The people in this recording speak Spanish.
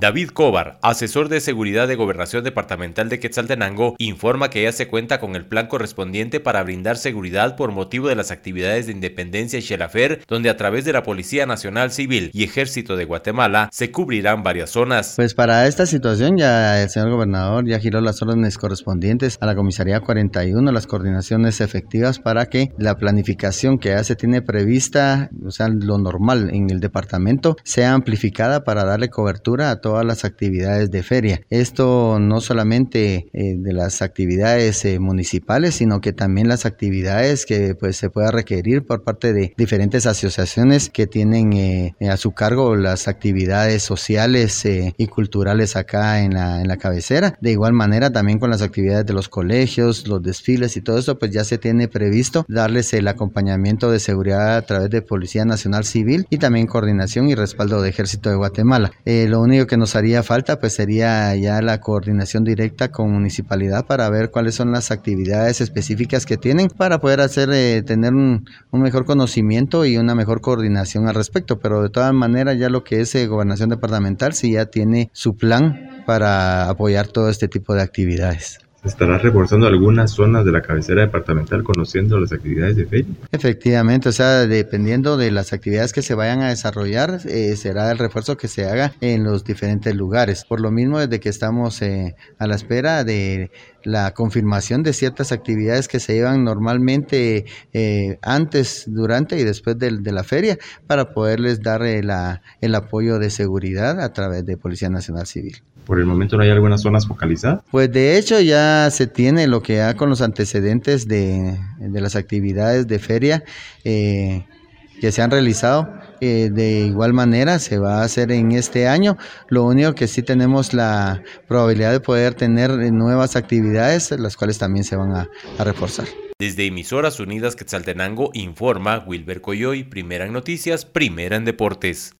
David Cobar, asesor de seguridad de Gobernación Departamental de Quetzaltenango, informa que ya se cuenta con el plan correspondiente para brindar seguridad por motivo de las actividades de independencia y Xelafer, donde a través de la Policía Nacional Civil y Ejército de Guatemala se cubrirán varias zonas. Pues para esta situación ya el señor gobernador ya giró las órdenes correspondientes a la Comisaría 41, las coordinaciones efectivas para que la planificación que ya se tiene prevista, o sea, lo normal en el departamento, sea amplificada para darle cobertura a todas las actividades de feria. Esto no solamente eh, de las actividades eh, municipales, sino que también las actividades que pues se pueda requerir por parte de diferentes asociaciones que tienen eh, a su cargo las actividades sociales y culturales acá en la, en la cabecera. De igual manera también con las actividades de los colegios, los desfiles y todo eso, pues ya se tiene previsto darles el acompañamiento de seguridad a través de Policía Nacional Civil y también coordinación y respaldo de Ejército de Guatemala. lo único que nos haría falta pues sería ya la coordinación directa con municipalidad para ver cuáles son las actividades específicas que tienen para poder hacer eh, tener un, mejor conocimiento y una mejor coordinación al respecto. Pero de todas maneras ya lo que es eh, gobernación departamental sí ya tiene su plan para apoyar todo este tipo de actividades estará reforzando algunas zonas de la cabecera departamental conociendo las actividades de feria. Efectivamente, o sea, dependiendo de las actividades que se vayan a desarrollar, eh, será el refuerzo que se haga en los diferentes lugares. Por lo mismo, desde que estamos eh, a la espera de la confirmación de ciertas actividades que se llevan normalmente eh, antes, durante y después de, la feria para poderles dar el apoyo de seguridad a través de Policía Nacional Civil. Por el momento no hay algunas zonas focalizadas. Pues de hecho ya se tiene lo que ha con los antecedentes de, las actividades de feria eh, que se han realizado. Eh, de igual manera se va a hacer en este año. Lo único que sí tenemos la probabilidad de poder tener nuevas actividades, las cuales también se van a, a reforzar. Desde Emisoras Unidas Quetzaltenango informa Wilber Coyoy, primera en noticias, primera en deportes.